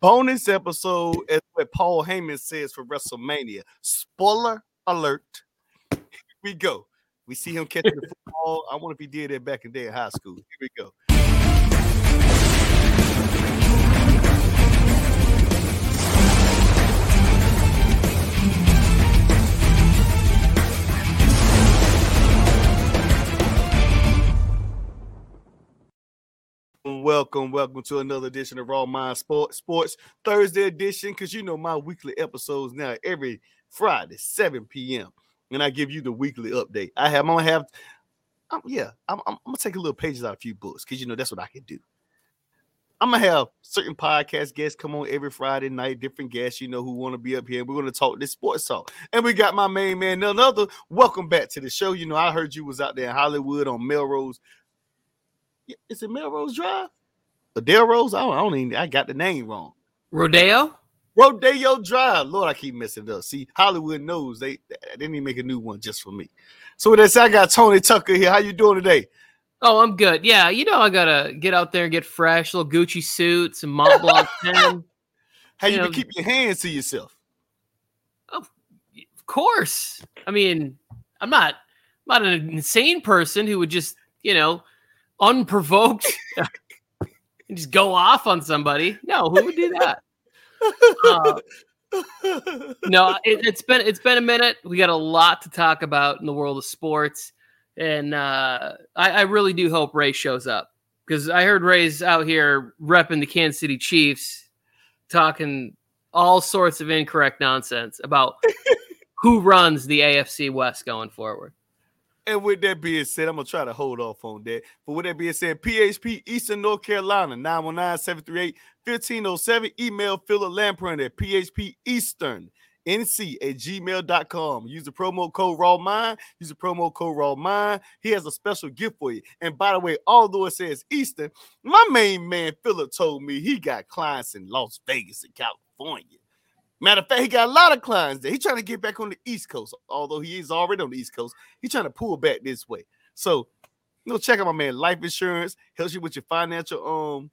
bonus episode, as what Paul Heyman says for WrestleMania. Spoiler alert. Here we go. We see him catching the football. I wonder if he did that back in day in high school. Here we go. Welcome, welcome to another edition of Raw Mind Sports Sports Thursday edition. Because you know my weekly episodes now every Friday, 7 p.m. And I give you the weekly update. I have I'm gonna have um, yeah, I'm, I'm, I'm, gonna take a little pages out of a few books because you know that's what I can do. I'm gonna have certain podcast guests come on every Friday night, different guests, you know, who want to be up here. We're gonna talk this sports talk. And we got my main man, none other. Welcome back to the show. You know, I heard you was out there in Hollywood on Melrose is it Melrose Drive? Adele Rose? I don't, I don't even I got the name wrong. Rodeo? Rodeo Drive. Lord, I keep messing it up. See, Hollywood knows they, they didn't even make a new one just for me. So with that said, I got Tony Tucker here. How you doing today? Oh, I'm good. Yeah, you know I gotta get out there and get fresh, little Gucci suit, some Mont Blanc pen. How you, you know, keep your hands to yourself? Oh, of course. I mean, I'm not I'm not an insane person who would just, you know, unprovoked and just go off on somebody. No, who would do that? Uh, no, it, has been it's been a minute. We got a lot to talk about in the world of sports, and uh, I, I really do hope Ray shows up because I heard Ray's out here repping the Kansas City Chiefs, talking all sorts of incorrect nonsense about who runs the AFC West going forward. And with that being said, I'm gonna try to hold off on that. But with that being said, PHP Eastern North Carolina, 919-738-1507. Email Philip Lamprey at PHP Eastern nc at gmail.com. Use the promo code Raw Mind. Use the promo code Raw Mind. He has a special gift for you. And by the way, although it says Eastern, my main man Philip told me he got clients in Las Vegas and California. Matter of fact, he got a lot of clients there. He's trying to get back on the East Coast, although he is already on the East Coast. He's trying to pull back this way. So, you know, check out my man. Life insurance helps you with your financial um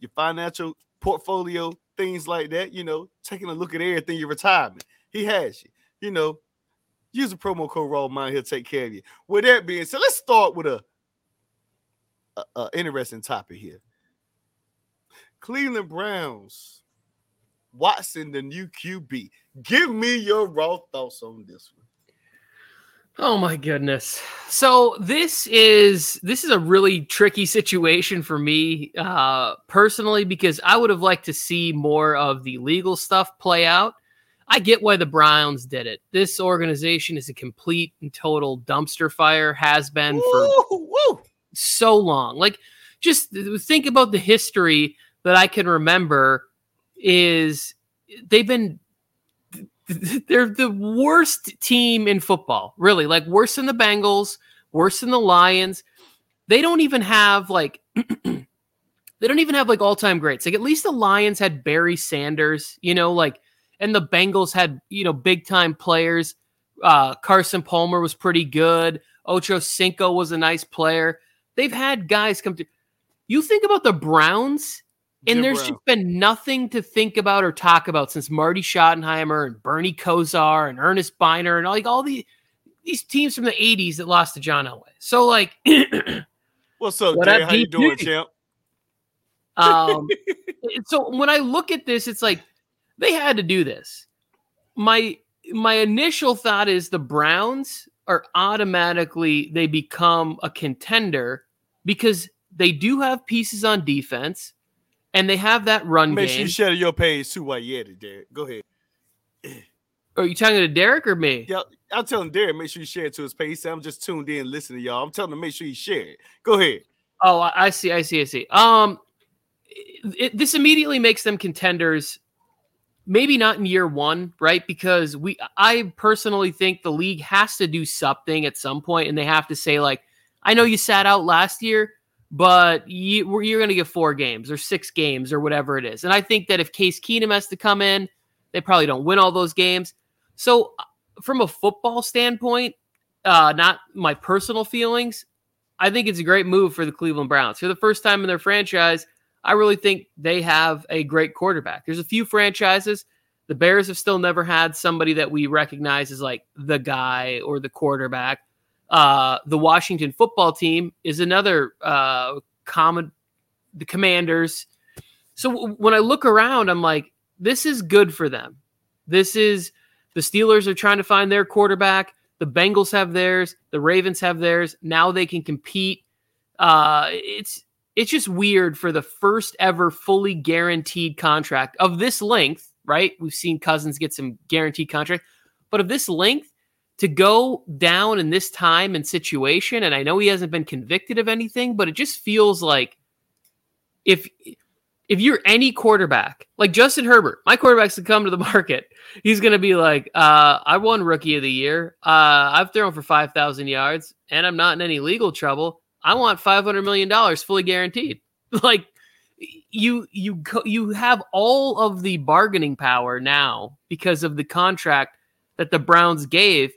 your financial portfolio, things like that. You know, taking a look at everything your retirement. He has you. You know, use the promo code Raw Mind. He'll take care of you. With that being said, let's start with a, a, a interesting topic here. Cleveland Browns Watson, the new QB. Give me your raw thoughts on this one. Oh my goodness. So this is this is a really tricky situation for me uh personally because I would have liked to see more of the legal stuff play out. I get why the Browns did it. This organization is a complete and total dumpster fire has been for woo. so long. Like just think about the history that I can remember is they've been they're the worst team in football, really. Like worse than the Bengals, worse than the Lions. They don't even have like they don't even have like all-time greats. Like at least the Lions had Barry Sanders, you know, like and the Bengals had, you know, big time players. Uh Carson Palmer was pretty good. Ocho Cinco was a nice player. They've had guys come to you think about the Browns and there's just been nothing to think about or talk about since Marty Schottenheimer and Bernie Kosar and Ernest Byner and like all the these teams from the 80s that lost to John Elway. So like What's up, what Jay? How you doing, champ? Um so when I look at this, it's like they had to do this. My my initial thought is the Browns are automatically they become a contender because they do have pieces on defense and they have that run Make game. sure you share your page too while you're at it, Derek. Go ahead. Are you talking to Derek or me? Yeah, I'm telling Derek, make sure you share it to his page. He said, I'm just tuned in, listening to y'all. I'm telling him, make sure you share it. Go ahead. Oh, I see, I see, I see. Um, it, this immediately makes them contenders. Maybe not in year one, right? Because we, I personally think the league has to do something at some point, and they have to say like, I know you sat out last year, but you, you're going to get four games or six games or whatever it is. And I think that if Case Keenum has to come in, they probably don't win all those games. So, uh, from a football standpoint, uh, not my personal feelings, I think it's a great move for the Cleveland Browns. For the first time in their franchise, I really think they have a great quarterback. There's a few franchises. The Bears have still never had somebody that we recognize as like the guy or the quarterback. Uh, the Washington football team is another uh, common. The Commanders. So w- when I look around, I'm like, this is good for them. This is the Steelers are trying to find their quarterback. The Bengals have theirs. The Ravens have theirs. Now they can compete. Uh, it's it's just weird for the first ever fully guaranteed contract of this length, right? We've seen Cousins get some guaranteed contract, but of this length to go down in this time and situation, and I know he hasn't been convicted of anything, but it just feels like if if you're any quarterback, like Justin Herbert, my quarterback's to come to the market, he's going to be like, uh, I won rookie of the year. Uh, I've thrown for 5,000 yards and I'm not in any legal trouble. I want $500 million fully guaranteed. like you, you, you have all of the bargaining power now because of the contract that the Browns gave.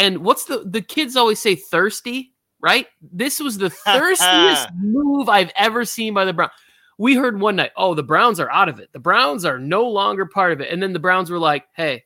And what's the the kids always say thirsty, right? This was the thirstiest move I've ever seen by the Browns. We heard one night, oh, the Browns are out of it. The Browns are no longer part of it. And then the Browns were like, hey,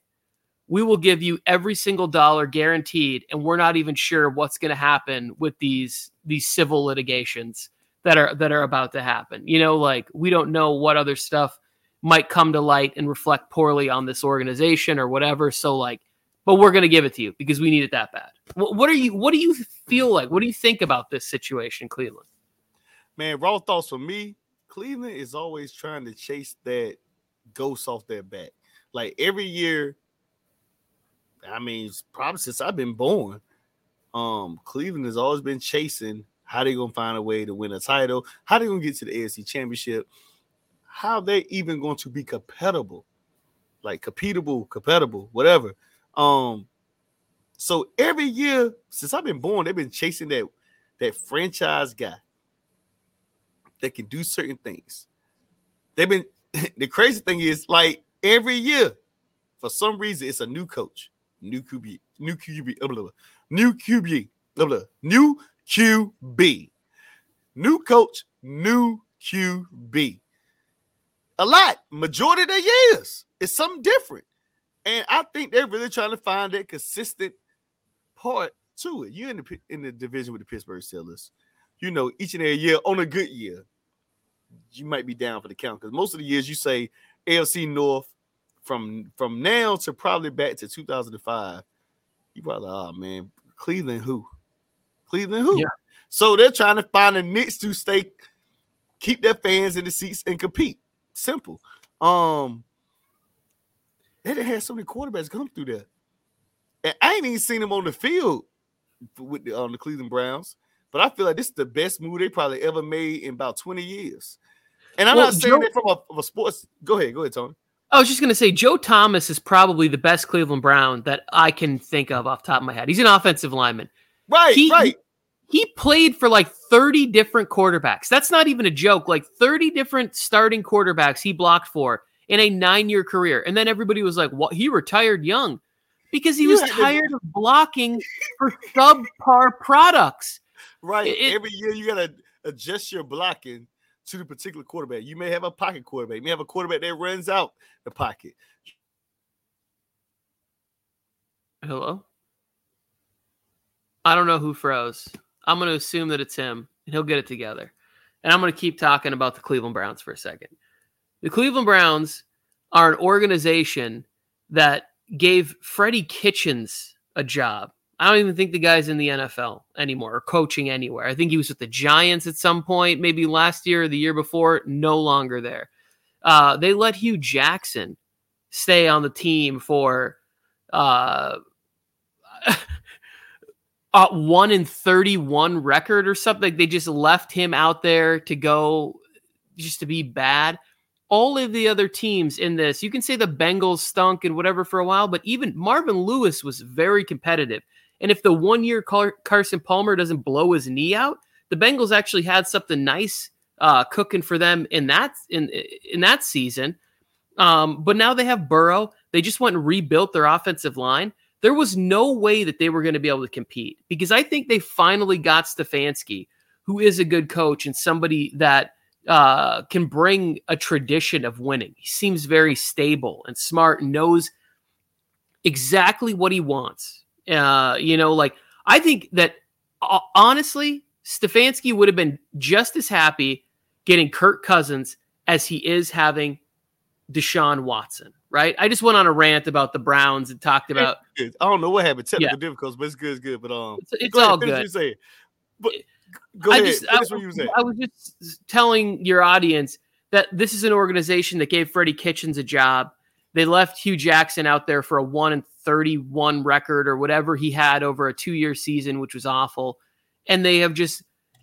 we will give you every single dollar guaranteed, and we're not even sure what's going to happen with these these civil litigations that are that are about to happen. You know, like we don't know what other stuff might come to light and reflect poorly on this organization or whatever. So like but we're going to give it to you because we need it that bad. What, what, are you? What do you feel like? What do you think about this situation, Cleveland? Man, raw thoughts for me. Cleveland is always trying to chase that ghost off their back. Like every year, I mean, probably since I've been born, um, Cleveland has always been chasing how they gonna find a way to win a title, how they gonna get to the AFC Championship, how they even going to be compatible, like compatible, compatible, whatever. Um, so every year since I've been born, they've been chasing that that franchise guy that can do certain things. They've been the crazy thing is like every year, for some reason, it's a new coach, new QB, new QB, blah, blah, blah, new QB, blah, blah, new QB, new coach, new QB. A lot, majority of the years, it's something different. And I think they're really trying to find that consistent part to it. You're in the in the division with the Pittsburgh Steelers. You know, each and every year on a good year, you might be down for the count because most of the years you say AFC North from from now to probably back to 2005. You probably, oh man, Cleveland who? Cleveland who? Yeah. So they're trying to find a niche to stay, keep their fans in the seats and compete. Simple. Um, they didn't have so many quarterbacks come through there. And I ain't even seen them on the field with the, on the Cleveland Browns. But I feel like this is the best move they probably ever made in about 20 years. And I'm well, not saying Joe, that from a, from a, sports. Go ahead, go ahead, Tony. I was just going to say Joe Thomas is probably the best Cleveland Brown that I can think of off top of my head. He's an offensive lineman. Right, he, right. He, he played for like 30 different quarterbacks. That's not even a joke. Like 30 different starting quarterbacks he blocked for in a nine year career. And then everybody was like, "What? He retired young because he was tired of blocking for subpar products." Right. It, Every year you got to adjust your blocking to the particular quarterback. You may have a pocket quarterback. You may have a quarterback that runs out the pocket. Hello. I don't know who froze. I'm going to assume that it's him, and he'll get it together. And I'm going to keep talking about the Cleveland Browns for a second. The Cleveland Browns are an organization that gave Freddie Kitchens a job. I don't even think the guy's in the NFL anymore or coaching anywhere. I think he was with the Giants at some point, maybe last year or the year before, no longer there. Uh, they let Hue Jackson stay on the team for uh, one in 31 record or something. They just left him out there to go just to be bad all of the other teams in this, you can say the Bengals stunk and whatever for a while, but even Marvin Lewis was very competitive. And if the one year Car- Carson Palmer doesn't blow his knee out, the Bengals actually had something nice uh, cooking for them in that in in that season. Um, but now they have Burrow. They just went and rebuilt their offensive line. There was no way that they were going to be able to compete because I think they finally got Stefanski, who is a good coach and somebody that uh, can bring a tradition of winning. He seems very stable and smart and knows exactly what he wants. Uh, you know, like I think that uh, honestly, Stefanski would have been just as happy getting Kirk Cousins as he is having Deshaun Watson, right? I just went on a rant about the Browns and talked about. I don't know what happened, technical yeah. difficulties, but it's good, it's good. But um, it's, it's all good. But go I ahead. Just, I, I was just telling your audience that this is an organization that gave Freddie Kitchens a job. They left Hue Jackson out there for a one and thirty-one record or whatever he had over a two-year season, which was awful. And they have just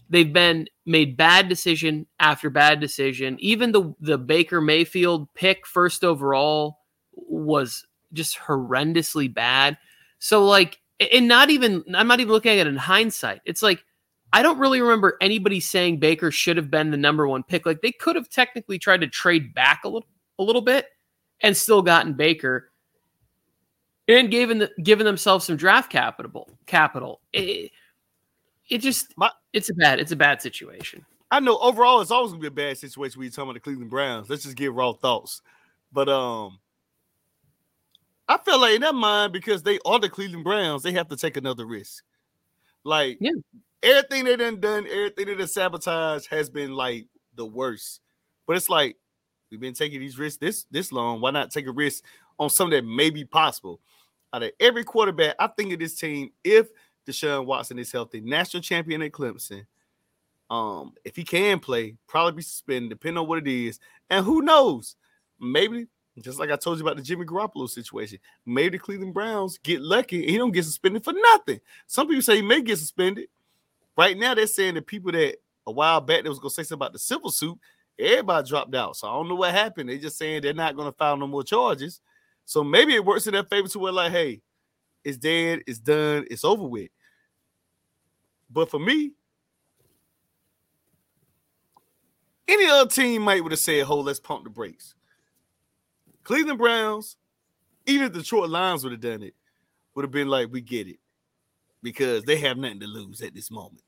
they've been made bad decision after bad decision. Even the the Baker Mayfield pick first overall was just horrendously bad. So like and not even I'm not even looking at it in hindsight. It's like I don't really remember anybody saying Baker should have been the number one pick. Like they could have technically tried to trade back a little a little bit and still gotten Baker and given the, given themselves some draft capital capital. It, it just it's a bad it's a bad situation. I know overall it's always gonna be a bad situation when you're talking about the Cleveland Browns. Let's just get raw thoughts. But um I feel like in that mind because they are the Cleveland Browns, they have to take another risk. Like yeah. Everything they done done, everything they done sabotaged has been like the worst. But it's like we've been taking these risks this this long. Why not take a risk on something that may be possible? Out of every quarterback, I think of this team, if Deshaun Watson is healthy, national champion at Clemson. Um, if he can play, probably be suspended, depending on what it is. And who knows? Maybe just like I told you about the Jimmy Garoppolo situation, maybe the Cleveland Browns get lucky and he don't get suspended for nothing. Some people say he may get suspended. Right now, they're saying the people that a while back that was gonna say something about the civil suit, everybody dropped out. So I don't know what happened. They're just saying they're not gonna file no more charges. So maybe it works in their favor to where like, hey, it's dead, it's done, it's over with. But for me, any other team might would have said, "Hold, let's pump the brakes." Cleveland Browns, even Detroit Lions would have done it. Would have been like, "We get it," because they have nothing to lose at this moment.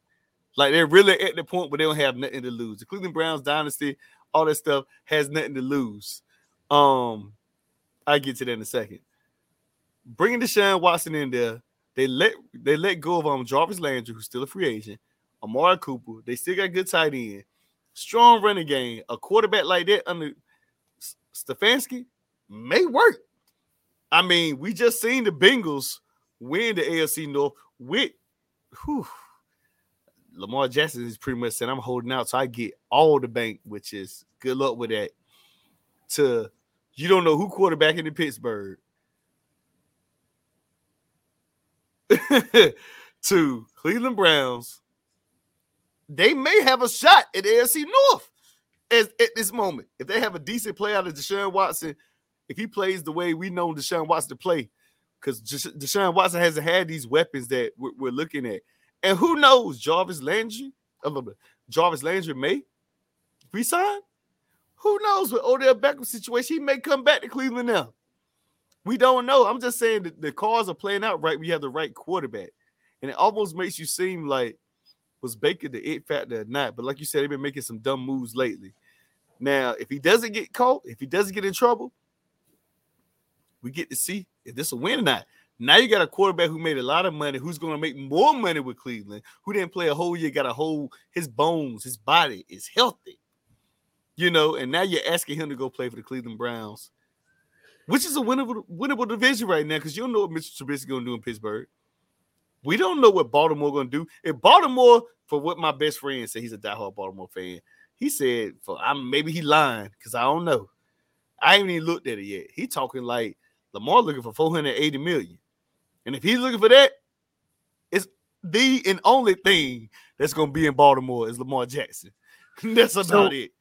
Like they're really at the point where they don't have nothing to lose. The Cleveland Browns dynasty, all that stuff has nothing to lose. Um, I get to that in a second. Bringing Deshaun Watson in there they let they let go of um Jarvis Landry, who's still a free agent. Amari Cooper. They still got good tight end, strong running game. A quarterback like that under Stefanski may work. I mean, we just seen the Bengals win the AFC North with whew, Lamar Jackson is pretty much saying I'm holding out, so I get all the bank, which is good luck with that. To you don't know who quarterback in the Pittsburgh. to Cleveland Browns, they may have a shot at AFC North as, at this moment. If they have a decent play out of Deshaun Watson, if he plays the way we know Deshaun Watson to play, because Deshaun Watson hasn't had these weapons that we're, we're, looking at. And who knows, Jarvis Landry, a little bit, Jarvis Landry may resign. Who knows with Odell Beckham situation, he may come back to Cleveland now. We don't know. I'm just saying that the cards are playing out right. We have the right quarterback, and it almost makes you seem like was Baker the it factor or not. But like you said, they've been making some dumb moves lately. Now, if he doesn't get caught, if he doesn't get in trouble, we get to see if this a win or not. Now you got a quarterback who made a lot of money, who's going to make more money with Cleveland, who didn't play a whole year, got a whole his bones, his body is healthy, you know. And now you're asking him to go play for the Cleveland Browns which is a winnable, winnable division right now because you don't know what Mr. Trubisky is going to do in Pittsburgh. We don't know what Baltimore going to do. If Baltimore, for what my best friend said, he's a diehard Baltimore fan. He said, "For I'm maybe he lying because I don't know. I ain't even looked at it yet. He talking like Lamar looking for 480 million, and if he's looking for that, it's the and only thing that's going to be in Baltimore is Lamar Jackson. that's about so, it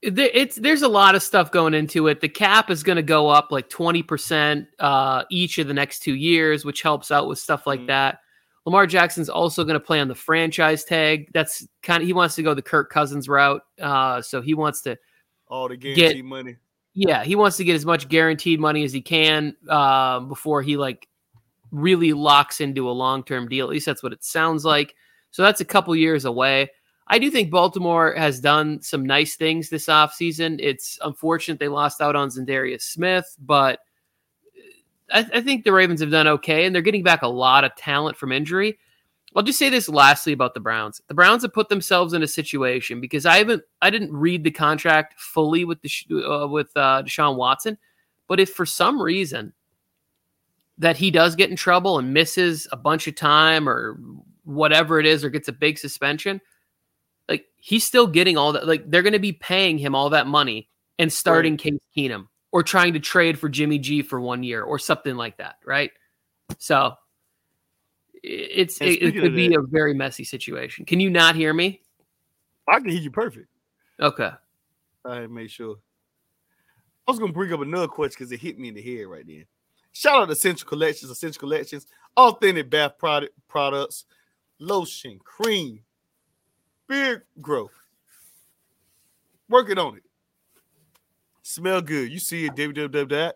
it's there's a lot of stuff going into it. The cap is going to go up like 20% uh, each of the next two years, which helps out with stuff like mm-hmm. that. Lamar Jackson's also going to play on the franchise tag. That's kind of he wants to go the Kirk Cousins route. Uh, so he wants to all the guaranteed get, money. Yeah, he wants to get as much guaranteed money as he can uh, before he like really locks into a long term deal. At least that's what it sounds like. So that's a couple years away. I do think Baltimore has done some nice things this offseason. It's unfortunate they lost out on Za'Darius Smith, but I, I, think the Ravens have done okay, and they're getting back a lot of talent from injury. I'll just say this lastly about the Browns. The Browns have put themselves in a situation because I haven't, I didn't read the contract fully with the uh, with uh, Deshaun Watson, but if for some reason that he does get in trouble and misses a bunch of time or whatever it is, or gets a big suspension, like he's still getting all that. Like they're going to be paying him all that money and starting right. Case Keenum or trying to trade for Jimmy G for one year or something like that, right? So it's it, it, could be that, a very messy situation. Can you not hear me? I can hear you perfect. Okay. I made sure. I was gonna bring up another question because it hit me in the head right then. Shout out to Essential Collections, Essential Collections, authentic bath product products, lotion, cream, beard growth. Working on it. Smell good. You see it, www.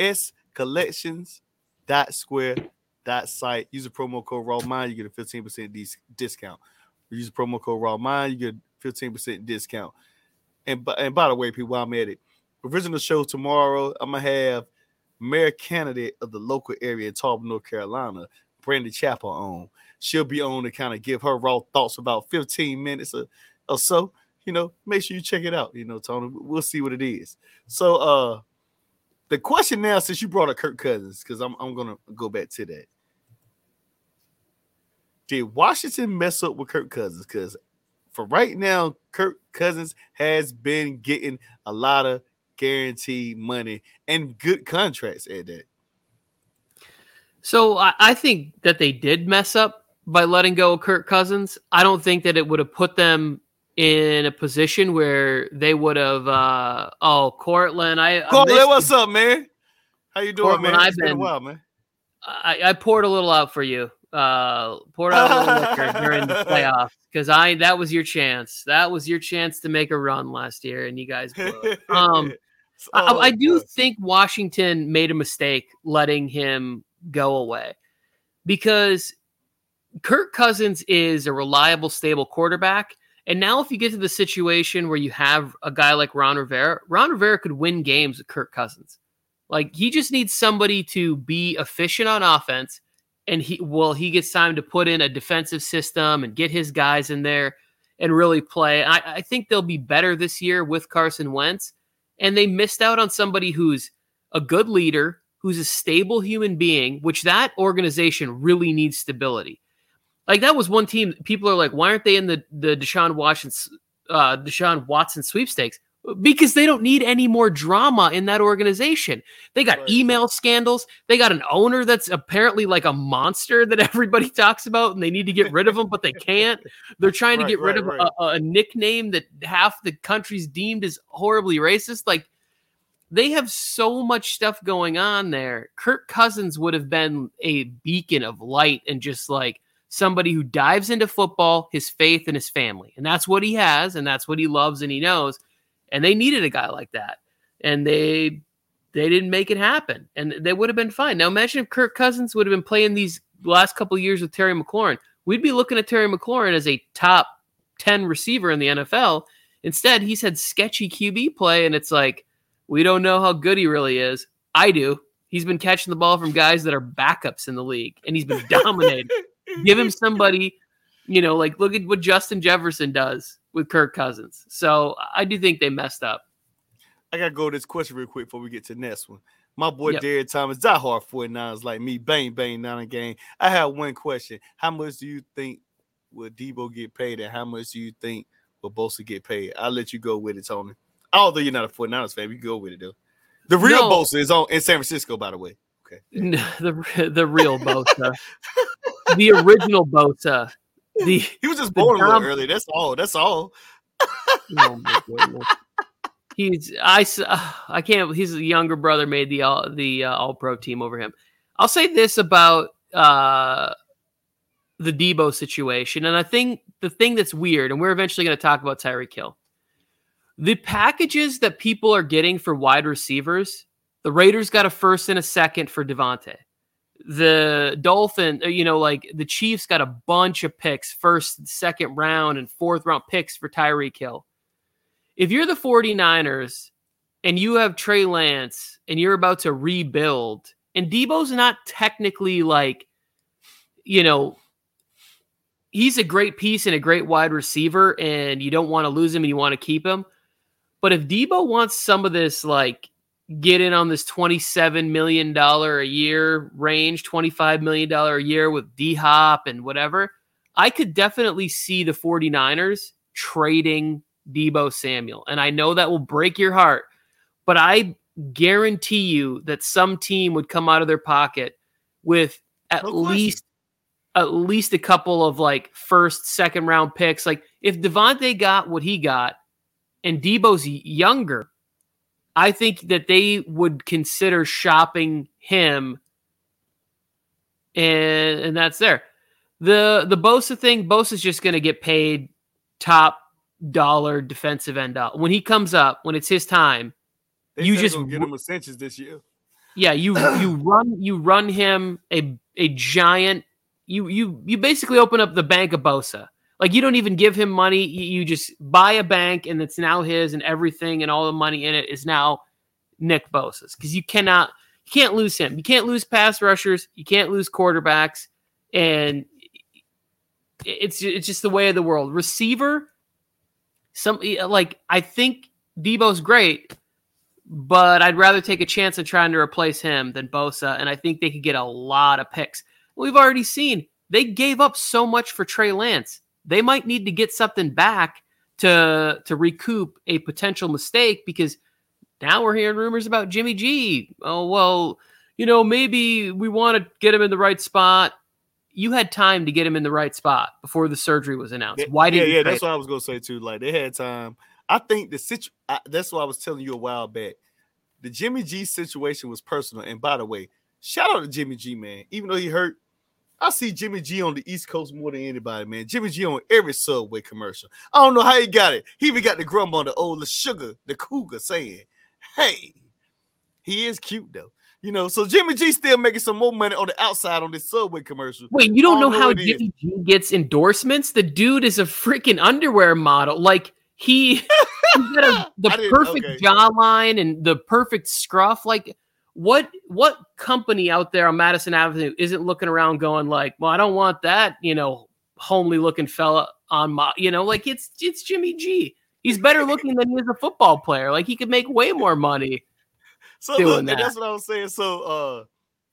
S collections dot square dot site. Use the promo code raw mind, you get a 15% discount. Use the promo code raw mind, you get 15% discount. And, and by the way, people, I'm at it, original show tomorrow, I'm gonna have mayor candidate of the local area in Tarboro, North Carolina, Brandy Chapel on. She'll be on to kind of give her raw thoughts about 15 minutes or, or so. You know, make sure you check it out. You know, Tony, we'll see what it is. So, uh, the question now, since you brought up Kirk Cousins, because I'm I'm gonna go back to that. Did Washington mess up with Kirk Cousins? Because for right now, Kirk Cousins has been getting a lot of guaranteed money and good contracts at that. So I, I think that they did mess up by letting go of Kirk Cousins. I don't think that it would have put them in a position where they would have uh oh Courtland I Courtland what's up man? How you doing Courtland, man? I've been, while, man. I, I poured a little out for you. Uh poured out a little liquor during the playoffs because I that was your chance. That was your chance to make a run last year and you guys blew it. um I, I do think Washington made a mistake letting him go away because Kirk Cousins is a reliable stable quarterback and now, if you get to the situation where you have a guy like Ron Rivera, Ron Rivera could win games with Kirk Cousins. Like he just needs somebody to be efficient on offense, and he well, he gets time to put in a defensive system and get his guys in there and really play. I, I think they'll be better this year with Carson Wentz, and they missed out on somebody who's a good leader, who's a stable human being, which that organization really needs stability. Like that was one team. People are like, why aren't they in the the Deshaun Watson uh, Deshaun Watson sweepstakes? Because they don't need any more drama in that organization. They got right. email scandals. They got an owner that's apparently like a monster that everybody talks about, and they need to get rid of him, but they can't. They're trying to right, get rid right, of a, a nickname that half the country's deemed as horribly racist. Like they have so much stuff going on there. Kirk Cousins would have been a beacon of light and just like somebody who dives into football, his faith, and his family. And that's what he has, and that's what he loves and he knows. And they needed a guy like that. And they they didn't make it happen. And they would have been fine. Now imagine if Kirk Cousins would have been playing these last couple years with Terry McLaurin. We'd be looking at Terry McLaurin as a top 10 receiver in the NFL. Instead, he's had sketchy QB play, and it's like, we don't know how good he really is. I do. He's been catching the ball from guys that are backups in the league, and he's been dominating. Give him somebody, you know, like look at what Justin Jefferson does with Kirk Cousins. So I do think they messed up. I gotta go to this question real quick before we get to the next one. My boy yep. Derek Thomas, die hard 49ers like me, bang, bang, a game. I have one question. How much do you think will Deebo get paid, and how much do you think will Bosa get paid? I'll let you go with it, Tony. Although you're not a 49ers fan, you go with it though. The real no. Bosa is on in San Francisco, by the way. Okay. the the real Bosa. the original Bosa. The he was just born a little early. That's all. That's all. oh He's I I can't. His younger brother made the all the uh, All Pro team over him. I'll say this about uh, the Deebo situation, and I think the thing that's weird, and we're eventually going to talk about Tyreek Hill. The packages that people are getting for wide receivers, the Raiders got a first and a second for Davante. The Dolphin, uh, you know, like the Chiefs got a bunch of picks, first, second round, and fourth round picks for Tyreek Hill. If you're the 49ers and you have Trey Lance and you're about to rebuild, and Deebo's not technically like, you know, he's a great piece and a great wide receiver, and you don't want to lose him and you want to keep him. But if Deebo wants some of this, like, get in on this $27 million a year range, $25 million a year with D Hop and whatever, I could definitely see the 49ers trading Deebo Samuel. And I know that will break your heart, but I guarantee you that some team would come out of their pocket with at no least at least a couple of like first, second round picks. Like if Davante got what he got and Deebo's younger, I think that they would consider shopping him, and and that's there. The the Bosa thing, Bosa's just going to get paid top dollar defensive end up when he comes up when it's his time. They you just get him a cinches this year. Yeah, you you run you run him a a giant. You you you basically open up the bank of Bosa. Like you don't even give him money. You just buy a bank and it's now his and everything and all the money in it is now Nick Bosa's because you cannot you can't lose him. You can't lose pass rushers. You can't lose quarterbacks, and it's it's just the way of the world. Receiver, some like I think Deebo's great, but I'd rather take a chance of trying to replace him than Bosa, and I think they could get a lot of picks. We've already seen they gave up so much for Trey Lance they might need to get something back to to recoup a potential mistake because now we're hearing rumors about Jimmy G. Oh well, you know maybe we want to get him in the right spot. You had time to get him in the right spot before the surgery was announced. Why did? Yeah, yeah, that's what I was gonna say too. Like they had time. I think the situ. I, that's what I was telling you a while back. The Jimmy G situation was personal. And by the way, shout out to Jimmy G, man. Even though he hurt, I see Jimmy G on the East Coast more than anybody, man. Jimmy G on every Subway commercial. I don't know how he got it. He even got the grumble on the old the sugar, the cougar saying, hey, he is cute though. You know, so Jimmy G still making some more money on the outside on this Subway commercial. Wait, you don't, don't know, know, how Jimmy G gets endorsements? The dude is a freaking underwear model. Like he, he got a, the perfect okay. jawline and the perfect scruff. Like what what company out there on Madison Avenue isn't looking around going like, well, I don't want that, you know, homely looking fella on my, you know, like it's it's Jimmy G. He's better looking than he is a football player. Like he could make way more money. So look, that. that's what I was saying. So uh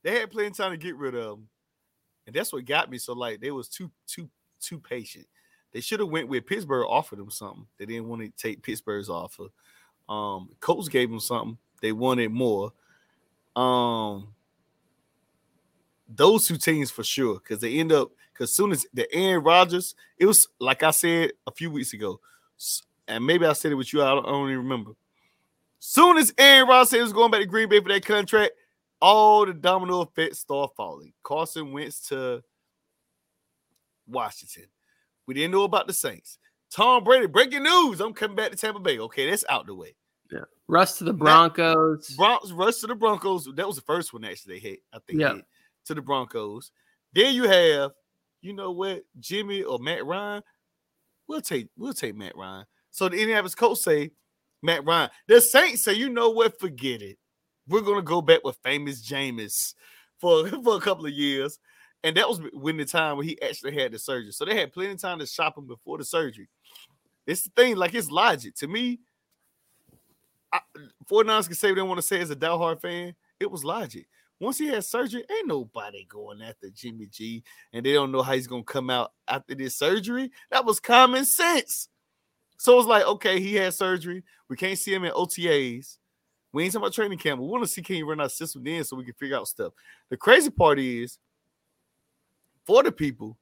they had plenty of time to get rid of him. And that's what got me. So like they was too too too patient. They should have went with Pittsburgh offered them something. They didn't want to take Pittsburgh's offer. Um Colts gave them something. They wanted more. Um, those two teams for sure because they end up because soon as the Aaron Rodgers, it was like I said a few weeks ago, and maybe I said it with you. I don't, I don't even remember. Soon as Aaron Rodgers was going back to Green Bay for that contract, all the domino effects start falling. Carson went to Washington. We didn't know about the Saints. Tom Brady, breaking news. I'm coming back to Tampa Bay. Okay, that's out the way. Yeah. Russ to the Broncos. Bron- Russ to the Broncos. That was the first one actually they hit. I think. Yeah. To the Broncos. Then you have, you know what, Jimmy or Matt Ryan. We'll take we'll take Matt Ryan. So the Indianapolis Colts say Matt Ryan. The Saints say, you know what, forget it. We're gonna go back with famous Jameis for, for a couple of years. And that was when the time when he actually had the surgery. So they had plenty of time to shop him before the surgery. It's the thing, like it's logic. To me, I, 49ers can say they want to say as a diehard fan. It was logic. Once he had surgery, ain't nobody going after Jimmy G, and they don't know how he's gonna come out after this surgery. That was common sense. So it's like, okay, he had surgery. We can't see him in OTAs. We ain't talking about training camp. We want to see can he run our system then so we can figure out stuff. The crazy part is for the people,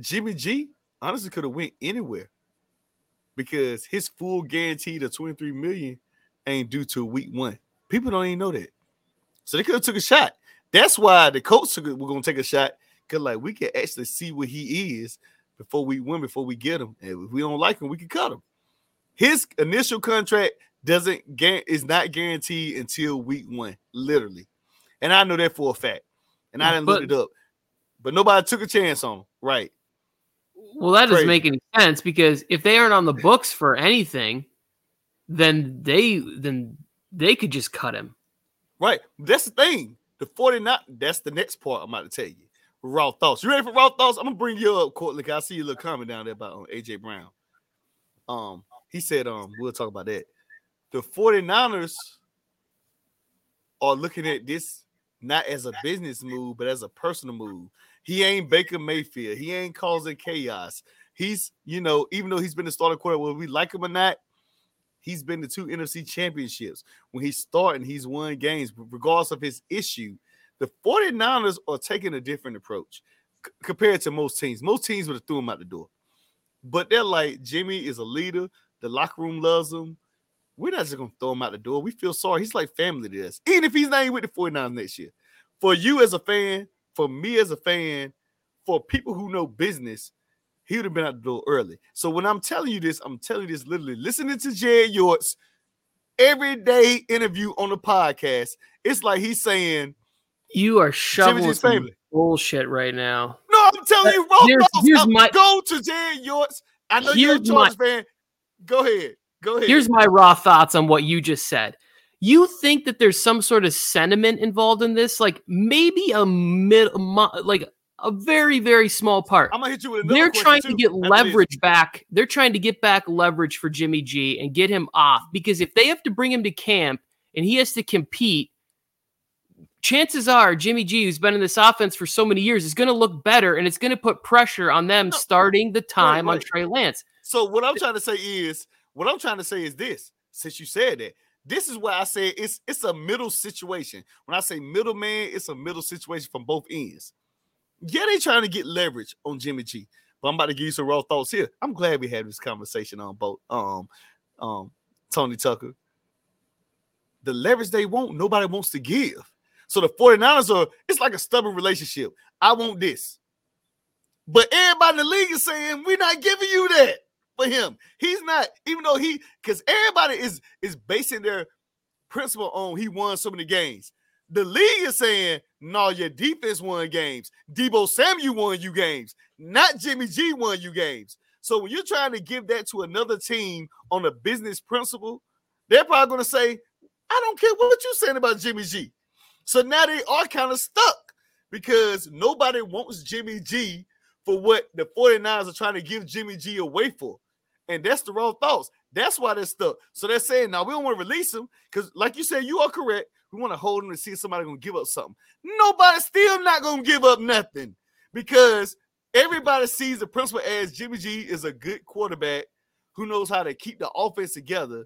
Jimmy G honestly could have went anywhere because his full guarantee of 23 million ain't due to week one. People don't even know that. So they could have took a shot. That's why the coach took, we're gonna take a shot because like we can actually see what he is before we win, before we get him. And if we don't like him, we can cut him. His initial contract doesn't is not guaranteed until week one, literally. And I know that for a fact. and I didn't But- look it up. But nobody took a chance on him. Right. Well, that doesn't make any sense because if they aren't on the books for anything, then they then they could just cut him. Right. That's the thing. The 49, that's the next part I'm about to tell you. Raw thoughts. You ready for raw thoughts? I'm gonna bring you up. 'cause I see your little comment down there about um, AJ Brown. Um, he said, um, we'll talk about that. The 49ers are looking at this not as a business move, but as a personal move. He ain't Baker Mayfield, he ain't causing chaos. He's, you know, even though he's been the starting quarterback, whether we like him or not, he's been to two NFC championships. When he's starting, he's won games, regardless of his issue. The 49ers are taking a different approach c- compared to most teams. Most teams would have threw him out the door. But they're like, Jimmy is a leader. The locker room loves him. We're not just going to throw him out the door. We feel sorry. He's like family to us, even if he's not even with the 49ers next year. For you as a fan, for me as a fan, for people who know business, he would have been out the door early. So when I'm telling you this, I'm telling you this literally listening to Jared Yort's everyday interview on the podcast. It's like he's saying, You are shoveling some bullshit right now. No, I'm telling you, wrong Here's- here's my- go to Jared Yort's. I know you're a Chargers fan. Go ahead. Go ahead. Here's my raw thoughts on what you just said. You think that there's some sort of sentiment involved in this, like maybe a mid, like a very very small part. I'm gonna hit you with another They're trying to get leverage back. They're trying to get back leverage for Jimmy G and get him off because if they have to bring him to camp and he has to compete, chances are Jimmy G, who's been in this offense for so many years, is going to look better and it's going to put pressure on them No. starting the time on right. Trey Lance. So what I'm trying to say is, what I'm trying to say is this. Since you said that, this is why I say it's it's a middle situation. When I say middleman, it's a middle situation from both ends. Yeah, they trying to get leverage on Jimmy G. But I'm about to give you some raw thoughts here. I'm glad we had this conversation on both um um Tony Tucker. The leverage they want, nobody wants to give. So the 49ers are, it's like a stubborn relationship. I want this. But everybody in the league is saying, we're not giving you that for him. He's not, even though he, because everybody is is basing their principle on he won so many games. The league is saying, no, your defense won games. Deebo Samuel won you games, not Jimmy G won you games. So when you're trying to give that to another team on a business principle, they're probably going to say, I don't care what you're saying about Jimmy G. So now they are kind of stuck because nobody wants Jimmy G for what the 49ers are trying to give Jimmy G away for. And that's the wrong thoughts. That's why they're stuck. So they're saying, now we don't want to release him because, like you said, you are correct. We want to hold him to see if somebody to give up something. Nobody's still not to give up nothing because everybody sees the principle as Jimmy G is a good quarterback who knows how to keep the offense together.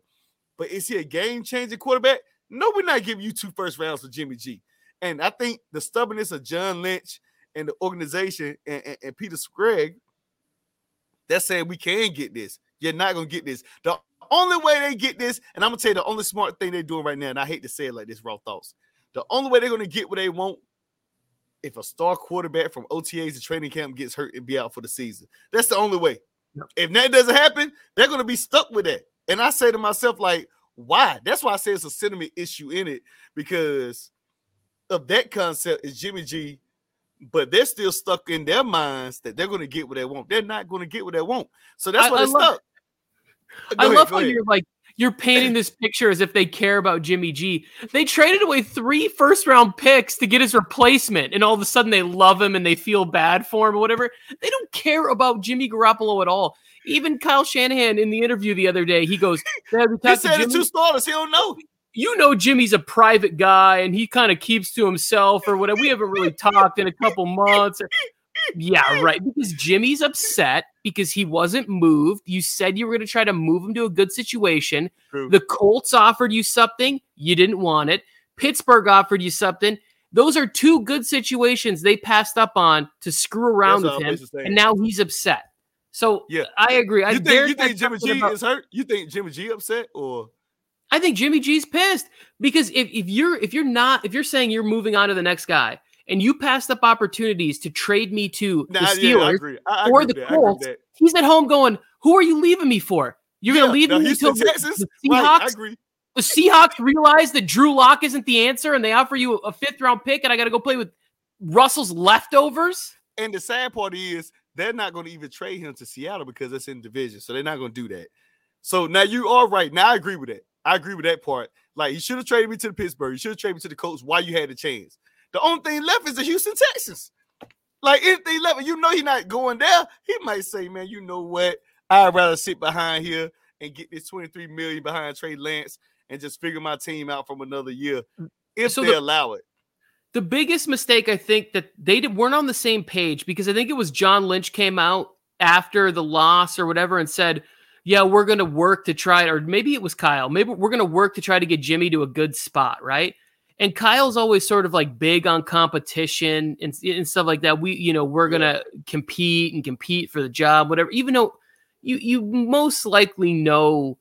But is he a game changing quarterback? No, we're not giving you two first rounds for Jimmy G. And I think the stubbornness of John Lynch and the organization and, and, and Peter Scragg, they're saying we can get this. You're not gonna get this. The only way they get this, and I'm gonna tell you the only smart thing they're doing right now, and I hate to say it like this, raw thoughts. The only way they're gonna get what they want if a star quarterback from OTAs and training camp gets hurt and be out for the season. That's the only way. Yep. If that doesn't happen, they're gonna be stuck with that. And I say to myself, like, why? That's why I say it's a sentiment issue in it because of that concept is Jimmy G, but they're still stuck in their minds that they're to get what they want. They're not to get what they want. So that's why they're stuck. I Go ahead, love how ahead. you're like you're painting this picture as if they care about Jimmy G. They traded away three first round picks to get his replacement, and all of a sudden they love him and they feel bad for him or whatever. They don't care about Jimmy Garoppolo at all. Even Kyle Shanahan in the interview the other day, he goes, "Have He said Jimmy?" two starters. He don't know. you know Jimmy's a private guy and he kind of keeps to himself or whatever. We haven't really talked in a couple months. Or, yeah, right. Because Jimmy's upset because he wasn't moved. You said you were going to try to move him to a good situation. True. The Colts offered you something, you didn't want it. Pittsburgh offered you something. Those are two good situations they passed up on to screw around That's with him, and now he's upset. So Yeah. I agree. I You think, very you think Jimmy G about- is hurt? You think Jimmy G upset or I think Jimmy G's pissed because if, if you're if you're not if you're saying you're moving on to the next guy and you passed up opportunities to trade me to Nah, the yeah, I Steelers. I, I or the with that. I agree with Colts, he's at home going, "Who are you leaving me for? You're Yeah, gonna leave now me until the, Texas. the Right, I Seahawks? agree. the Seahawks realize that Drew Lock isn't the answer and they offer you a fifth round pick and I got to go play with Russell's leftovers. And the sad part is they're not going to even trade him to Seattle because it's in division. So they're not going to do that. So now you are right. Now I agree with that. I agree with that part. Like you should have traded me to the Pittsburgh. You should have traded me to the Colts while you had the chance. The only thing left is the Houston Texans. Like anything left, you know he's not going there. He might say, "Man, you know what? I'd rather sit behind here and get this 23 million behind Trey Lance and just figure my team out from another year if so they the, allow it." The biggest mistake I think that they did, weren't on the same page because I think it was John Lynch came out after the loss or whatever and said, "Yeah, we're going to work to try," or maybe it was Kyle. Maybe we're going to work to try to get Jimmy to a good spot, right? And Kyle's always sort of like big on competition and, and stuff like that. We, you know, we're gonna compete and compete for the job, whatever. Even though you you most likely know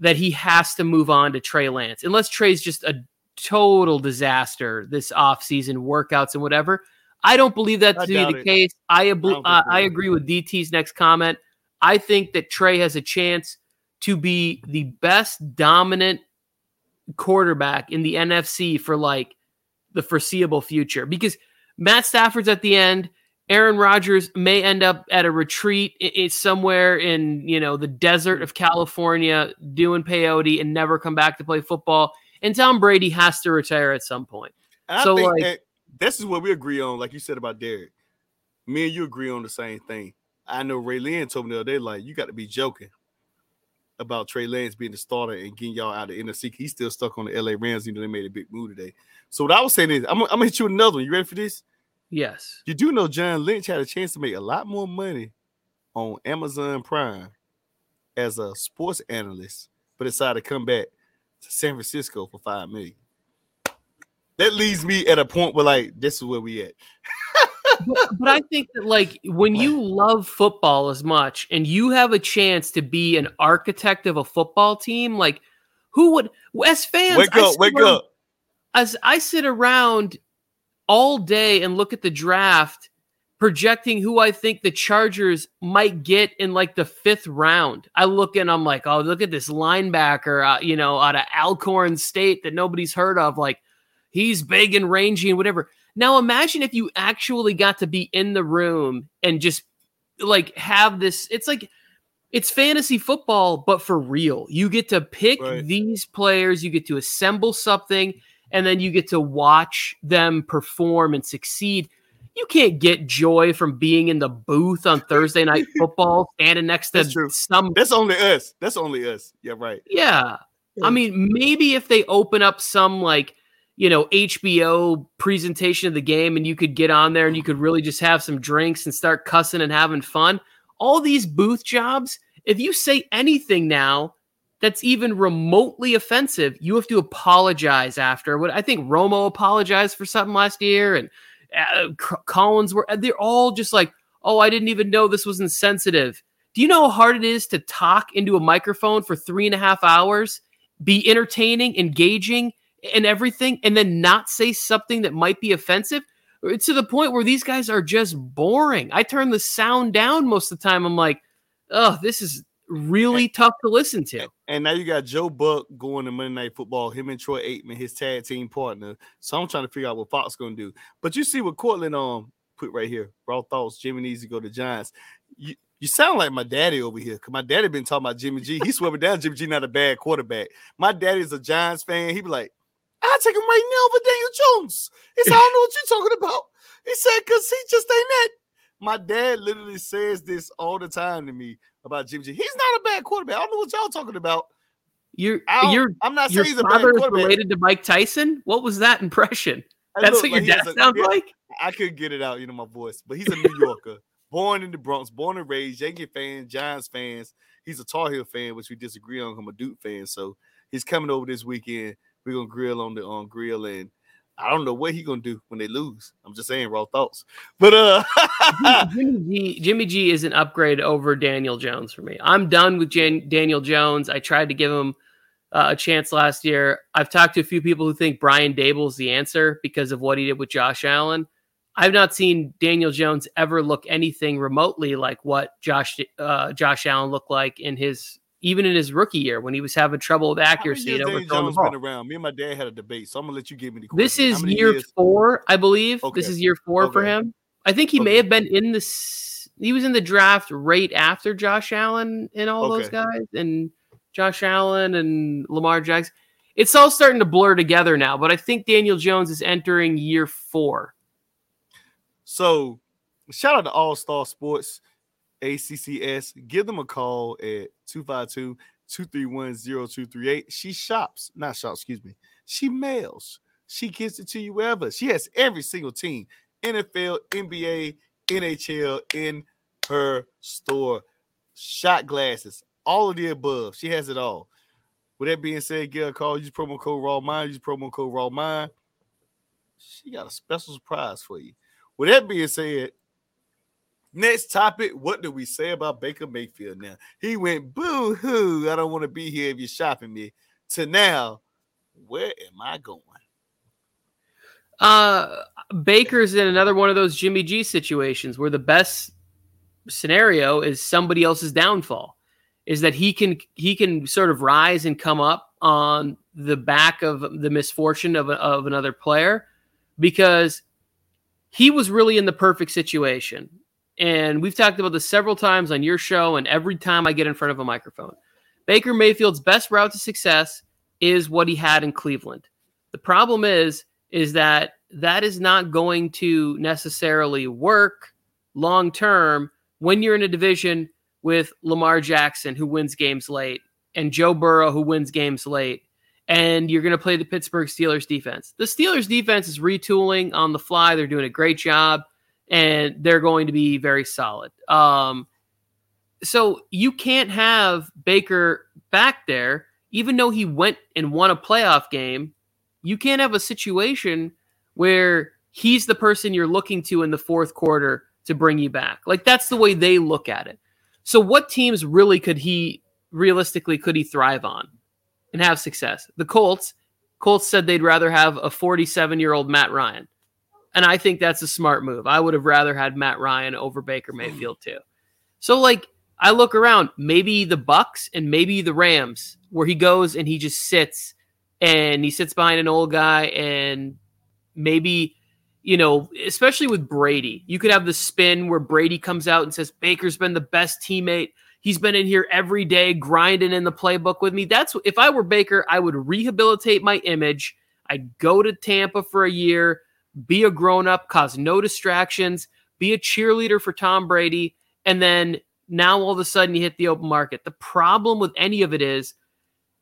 that he has to move on to Trey Lance, unless Trey's just a total disaster this offseason, workouts and whatever. I don't believe that to be the it. case. I, I, uh, I agree with DT's next comment. I think that Trey has a chance to be the best dominant quarterback in the NFC for like the foreseeable future because Matt Stafford's at the end. Aaron Rodgers may end up at a retreat it's somewhere in you know the desert of California doing peyote and never come back to play football. And Tom Brady has to retire at some point. And so like this is what we agree on, like you said about Derek. Me and you agree on the same thing. I know Ray Lynn told me the other day, like you got to be joking about Trey Lance being the starter and getting y'all out of NFC. He's still stuck on the LA Rams, even though they made a big move today. So what I was saying is, I'm, I'm gonna hit you another one. You ready for this? Yes. You do know John Lynch had a chance to make a lot more money on Amazon Prime as a sports analyst, but decided to come back to San Francisco for five million. That leaves me at a point where like this is where we at. but, but, I think that like when you love football as much and you have a chance to be an architect of a football team, like who would as fans wake up, wake around, up. As I sit around all day and look at the draft, projecting who I think the Chargers might get in like the fifth round. I look and I'm like, oh, look at this linebacker, uh, you know, out of Alcorn State that nobody's heard of. Like he's big and rangy and whatever. Now imagine if you actually got to be in the room and just like have this. It's like it's fantasy football, but for real. You get to pick right. these players, you get to assemble something, and then you get to watch them perform and succeed. You can't get joy from being in the booth on Thursday night football, standing next to some. That's only us. That's only us. Yeah, right. Yeah. I mean, maybe if they open up some like you know, HBO presentation of the game and you could get on there and you could really just have some drinks and start cussing and having fun. All these booth jobs, if you say anything now that's even remotely offensive, you have to apologize after. What I think Romo apologized for something last year and uh, Collinsworth they're all just like, "Oh, I didn't even know this was insensitive." Do you know how hard it is to talk into a microphone for three and a half hours, be entertaining, engaging, and everything and then not say something that might be offensive it's to the point where these guys are just boring i turn the sound down most of the time i'm like oh this is really and, tough to listen to and now you got joe buck going to monday night football him and troy aikman his tag team partner so i'm trying to figure out what fox going to do but you see what Cortland um put right here raw thoughts jimmy needs to go to giants you, you sound like my daddy over here because my daddy been talking about Jimmy G. He swear down Jimmy G not a bad quarterback. My daddy's a Giants fan. He be like, I take him right now over Daniel Jones. He said, I don't know what you're talking about. He said, because he just ain't that. My dad literally says this all the time to me about Jimmy G. He's not a bad quarterback. I don't know what y'all talking about. You're, you're, I'm not saying he's a bad quarterback. related to Mike Tyson. What was that impression? That's what like your dad a, sounds yeah, like. I couldn't get it out, you know, my voice. But he's a New Yorker, born in the Bronx, born and raised, Yankee fan, Giants fans. He's a Tar Heel fan, which we disagree on. I'm a Duke fan, so he's coming over this weekend we're gonna grill on the on grill and I don't know what he gonna do when they lose. I'm just saying raw thoughts. But uh Jimmy, G, Jimmy G is an upgrade over Daniel Jones for me. I'm done with Jan- Daniel Jones. I tried to give him uh, a chance last year. I've talked to a few people who think Brian Daboll's the answer because of what he did with Josh Allen. I've not seen Daniel Jones ever look anything remotely like what Josh uh, Josh Allen looked like in his even in his rookie year when he was having trouble with accuracy and overthrowing the ball. been around. Me and my dad had a debate, so I'm gonna let you give me the question. This is year years? four, I believe. Okay. This is year four okay. for him. I think he okay. may have been in the. He was in the draft right after Josh Allen and all those guys, and Josh Allen and Lamar Jackson. It's all starting to blur together now, but I think Daniel Jones is entering year four. So, shout out to All Star Sports, ACCS. Give them a call at 252 231 0238. She shops, not shops, excuse me. She mails. She gets it to you wherever. She has every single team NFL, NBA, NHL in her store. Shot glasses, all of the above. She has it all. With that being said, get a call. Use promo code Raw Mind. Use promo code Raw Mind. She got a special surprise for you. With that being said, next topic. What do we say about Baker Mayfield now? He went boo hoo. I don't want to be here if you're shopping me. To now, where am I going? Uh, Baker's in another one of those Jimmy G situations where the best scenario is somebody else's downfall is that he can he can sort of rise and come up on the back of the misfortune of, of another player because he was really in the perfect situation and we've talked about this several times on your show and every time I get in front of a microphone. Baker Mayfield's best route to success is what he had in Cleveland. The problem is is that that is not going to necessarily work long term when you're in a division with Lamar Jackson who wins games late and Joe Burrow who wins games late and you're going to play the Pittsburgh Steelers defense. The Steelers defense is retooling on the fly. They're doing a great job and they're going to be very solid. Um, so you can't have Baker back there, even though he went and won a playoff game. You can't have a situation where he's the person you're looking to in the fourth quarter to bring you back. Like that's the way they look at it. So what teams really could he realistically could he thrive on and have success? The Colts. Colts said they'd rather have a 47 year old Matt Ryan. And I think that's a smart move. I would have rather had Matt Ryan over Baker Mayfield too. So like I look around, maybe the Bucks and maybe the Rams, where he goes and he just sits and he sits behind an old guy and maybe you know, especially with Brady, you could have the spin where Brady comes out and says Baker's been the best teammate. He's been in here every day grinding in the playbook with me. That's if I were Baker, I would rehabilitate my image. I'd go to Tampa for a year be a grown up, cause no distractions, be a cheerleader for Tom Brady, and then now all of a sudden you hit the open market. The problem with any of it is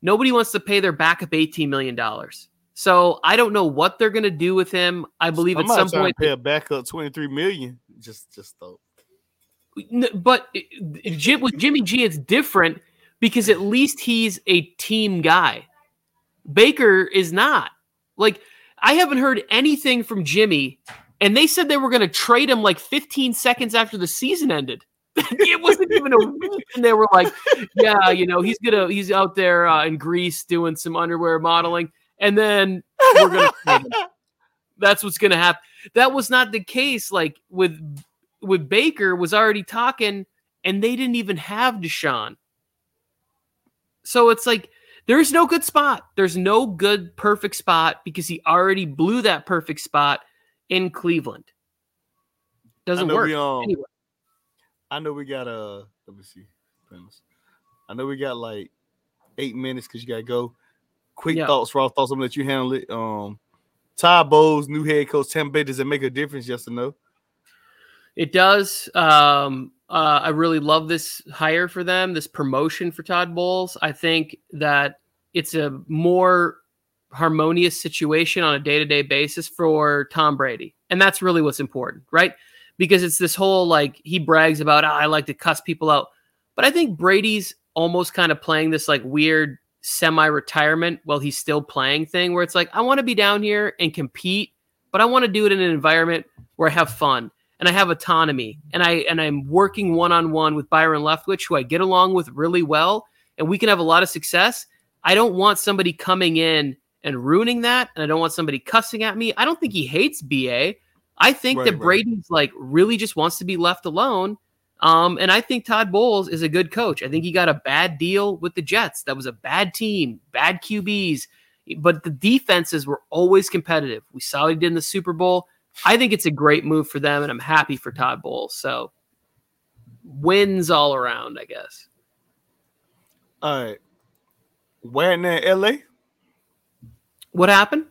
nobody wants to pay their backup $18 million. So I don't know what they're going to do with him. I believe at some point pay a backup 23 million. Just, just though. But eh, eh, with Jimmy G, it's different because at least he's a team guy. Baker is not. Like I haven't heard anything from Jimmy, and they said they were going to trade him like 15 seconds after the season ended. it wasn't even a week, and they were like, "Yeah, you know, he's gonna he's out there uh, in Greece doing some underwear modeling, and then we're gonna." That's what's gonna happen. That was not the case. Like with with Baker was already talking, and they didn't even have Deshaun. So it's like there's no good spot. There's no good perfect spot because he already blew that perfect spot in Cleveland. Doesn't work. We, um, anyway. I know we got a. Uh, let me see. I know we got like eight minutes because you gotta go. Quick yeah. thoughts, raw thoughts. I'm gonna let you handle it. Um, Todd Bowles, new head coach, Tampa Bay. Does it make a difference? Yes or no? It does. Um, uh, I really love this hire for them, this promotion for Todd Bowles. I think that it's a more harmonious situation on a day to day basis for Tom Brady. And that's really what's important, right? Because it's this whole like he brags about, oh, I like to cuss people out. But I think Brady's almost kind of playing this like weird semi retirement while he's still playing thing where it's like, I want to be down here and compete, but I want to do it in an environment where I have fun and I have autonomy and I and I'm working one on one with Byron Leftwich, who I get along with really well, and we can have a lot of success. I don't want somebody coming in and ruining that, and I don't want somebody cussing at me. I don't think he hates BA. I think right, that right. Brady's like really just wants to be left alone. Um, and I think Todd Bowles is a good coach. I think he got a bad deal with the Jets. That was a bad team, bad QBs, but the defenses were always competitive. We saw what he did in the Super Bowl. I think it's a great move for them, and I'm happy for Todd Bowles. So wins all around, I guess. All right. Wagner in LA? What happened?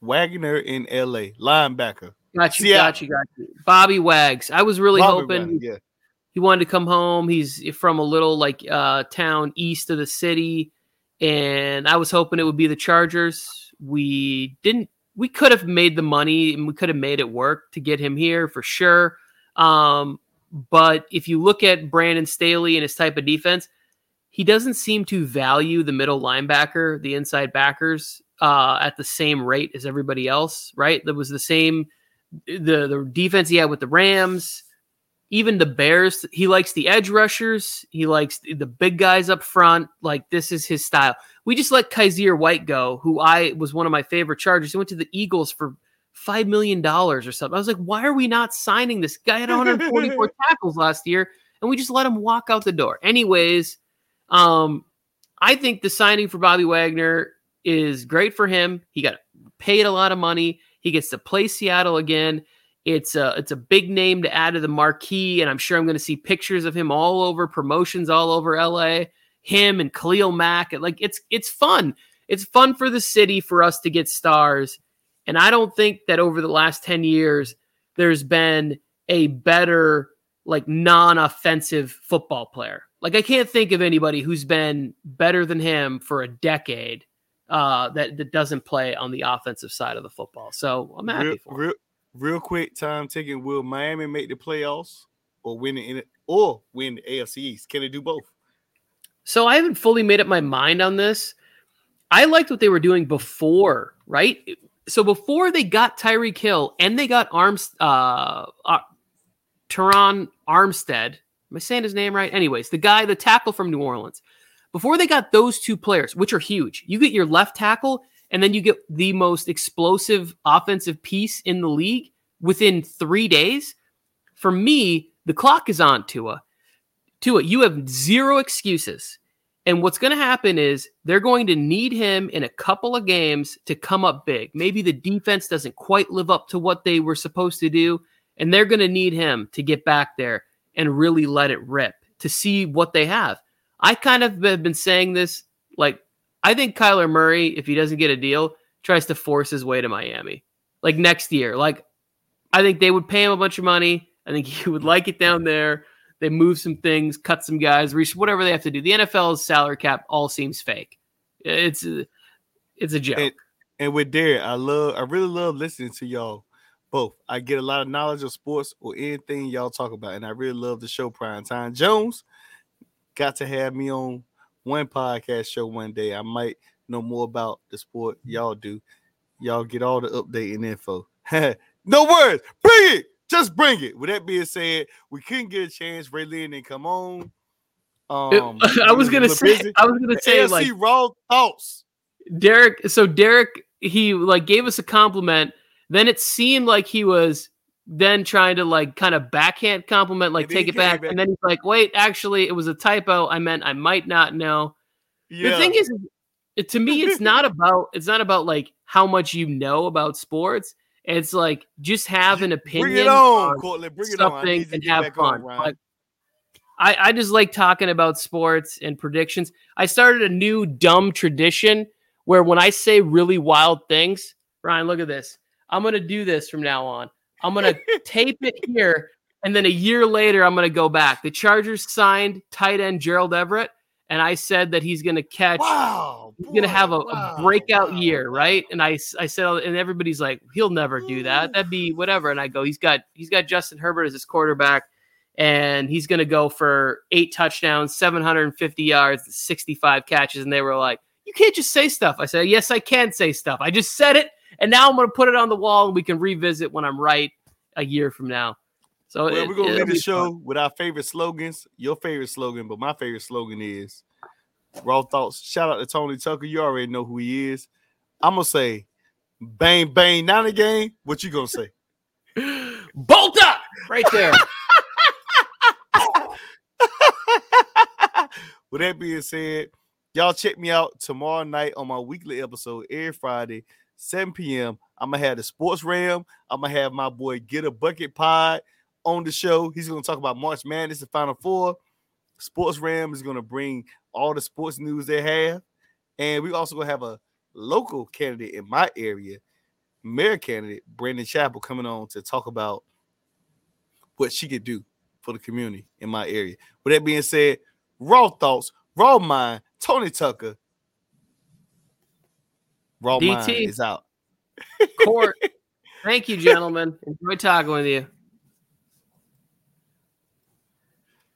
Wagner in LA, linebacker. Got you, got you, got you. Bobby Wags. I was really Bobby hoping Wagner, yeah. he wanted to come home. He's from a little like uh town east of the city, and I was hoping it would be the Chargers. We didn't. We could have made the money and we could have made it work to get him here for sure. Um, but if you look at Brandon Staley and his type of defense, he doesn't seem to value the middle linebacker, the inside backers, uh, at the same rate as everybody else. Right? That was the same. The the defense he had with the Rams, even the Bears. He likes the edge rushers. He likes the big guys up front. Like this is his style. We just let Kyzir White go, who I was one of my favorite Chargers. He went to the Eagles for five million dollars or something. I was like, why are we not signing this guy? Had 144 tackles last year, and we just let him walk out the door. Anyways, um, I think the signing for Bobby Wagner is great for him. He got paid a lot of money. He gets to play Seattle again. It's a it's a big name to add to the marquee, and I'm sure I'm going to see pictures of him all over promotions all over LA. Him and Khalil Mack, like it's it's fun. It's fun for the city for us to get stars, and I don't think that over the last ten years there's been a better like non-offensive football player. Like I can't think of anybody who's been better than him for a decade uh, that that doesn't play on the offensive side of the football. So I'm happy Real, for him. real, real quick time taking. Will Miami make the playoffs or win it or win the AFC East? Can they do both? So I haven't fully made up my mind on this. I liked what they were doing before, right? So before they got Tyreek Hill and they got Arms, uh, uh, Terron Armstead. Am I saying his name right? Anyways, the guy, the tackle from New Orleans. Before they got those two players, which are huge, you get your left tackle and then you get the most explosive offensive piece in the league within three days. For me, the clock is on Tua. Tua, you have zero excuses. And what's going to happen is they're going to need him in a couple of games to come up big. Maybe the defense doesn't quite live up to what they were supposed to do. And they're going to need him to get back there and really let it rip to see what they have. I kind of have been saying this like, I think Kyler Murray, if he doesn't get a deal, tries to force his way to Miami like next year. Like, I think they would pay him a bunch of money. I think he would like it down there. They move some things, cut some guys, reach whatever they have to do. The NFL's salary cap all seems fake. It's it's a joke. And, and with Derek, I love, I really love listening to y'all both. I get a lot of knowledge of sports or anything y'all talk about, and I really love the show Prime Time. Jones got to have me on one podcast show one day. I might know more about the sport y'all do. Y'all get all the update and info. no words. Bring it. Just bring it. With that being said, we couldn't get a chance. Ray Lynn didn't come on. Um, I was gonna say, busy. I was gonna The say, AFC like raw thoughts. Derek. So Derek, he like gave us a compliment. Then it seemed like he was then trying to like kind of backhand compliment, like take it back, back. and then he's like, "Wait, actually, it was a typo. I meant I might not know." Yeah. The thing is, to me, it's not about it's not about like how much you know about sports. It's like just have an opinion. bring it on, on Cortland. Bring it on. I something need to and have on, fun. Like, I, I just like talking about sports and predictions. I started a new dumb tradition where when I say really wild things, Ryan, look at this. I'm gonna do this from now on. I'm gonna tape it here, and then a year later, I'm gonna go back. The Chargers signed tight end Gerald Everett, and I said that he's gonna catch wow, he's gonna boy, have a, wow, a breakout wow, year, right? And I, I said, oh, and everybody's like, he'll never do that. Mm. That'd be whatever. And I go, he's got, he's got Justin Herbert as his quarterback, and he's gonna go for eight touchdowns, 750 yards, 65 catches. And they were like, you can't just say stuff. I said, yes, I can say stuff. I just said it, and now I'm gonna put it on the wall, and we can revisit when I'm right a year from now. So Well, it- we're gonna leave the show fun. with our favorite slogans. Your favorite slogan, but my favorite slogan is Raw Thoughts. Shout out to Tony Tucker. You already know who he is. I'm gonna say bang bang not a game. What you gonna say? Bolt up. right there. With that being said, y'all check me out tomorrow night on my weekly episode every Friday, 7 p.m. I'm gonna have the sports ram. I'm gonna have my boy Get a Bucket Pod on the show. He's gonna talk about March Madness and Final Four. Sports Ram is gonna bring all the sports news they have, and we also gonna have a local candidate in my area, mayor candidate Brandon Chapel, coming on to talk about what she could do for the community in my area. With that being said, raw thoughts, raw mind, Tony Tucker. Raw DT. is out. Court. Thank you, gentlemen. Enjoy talking with you.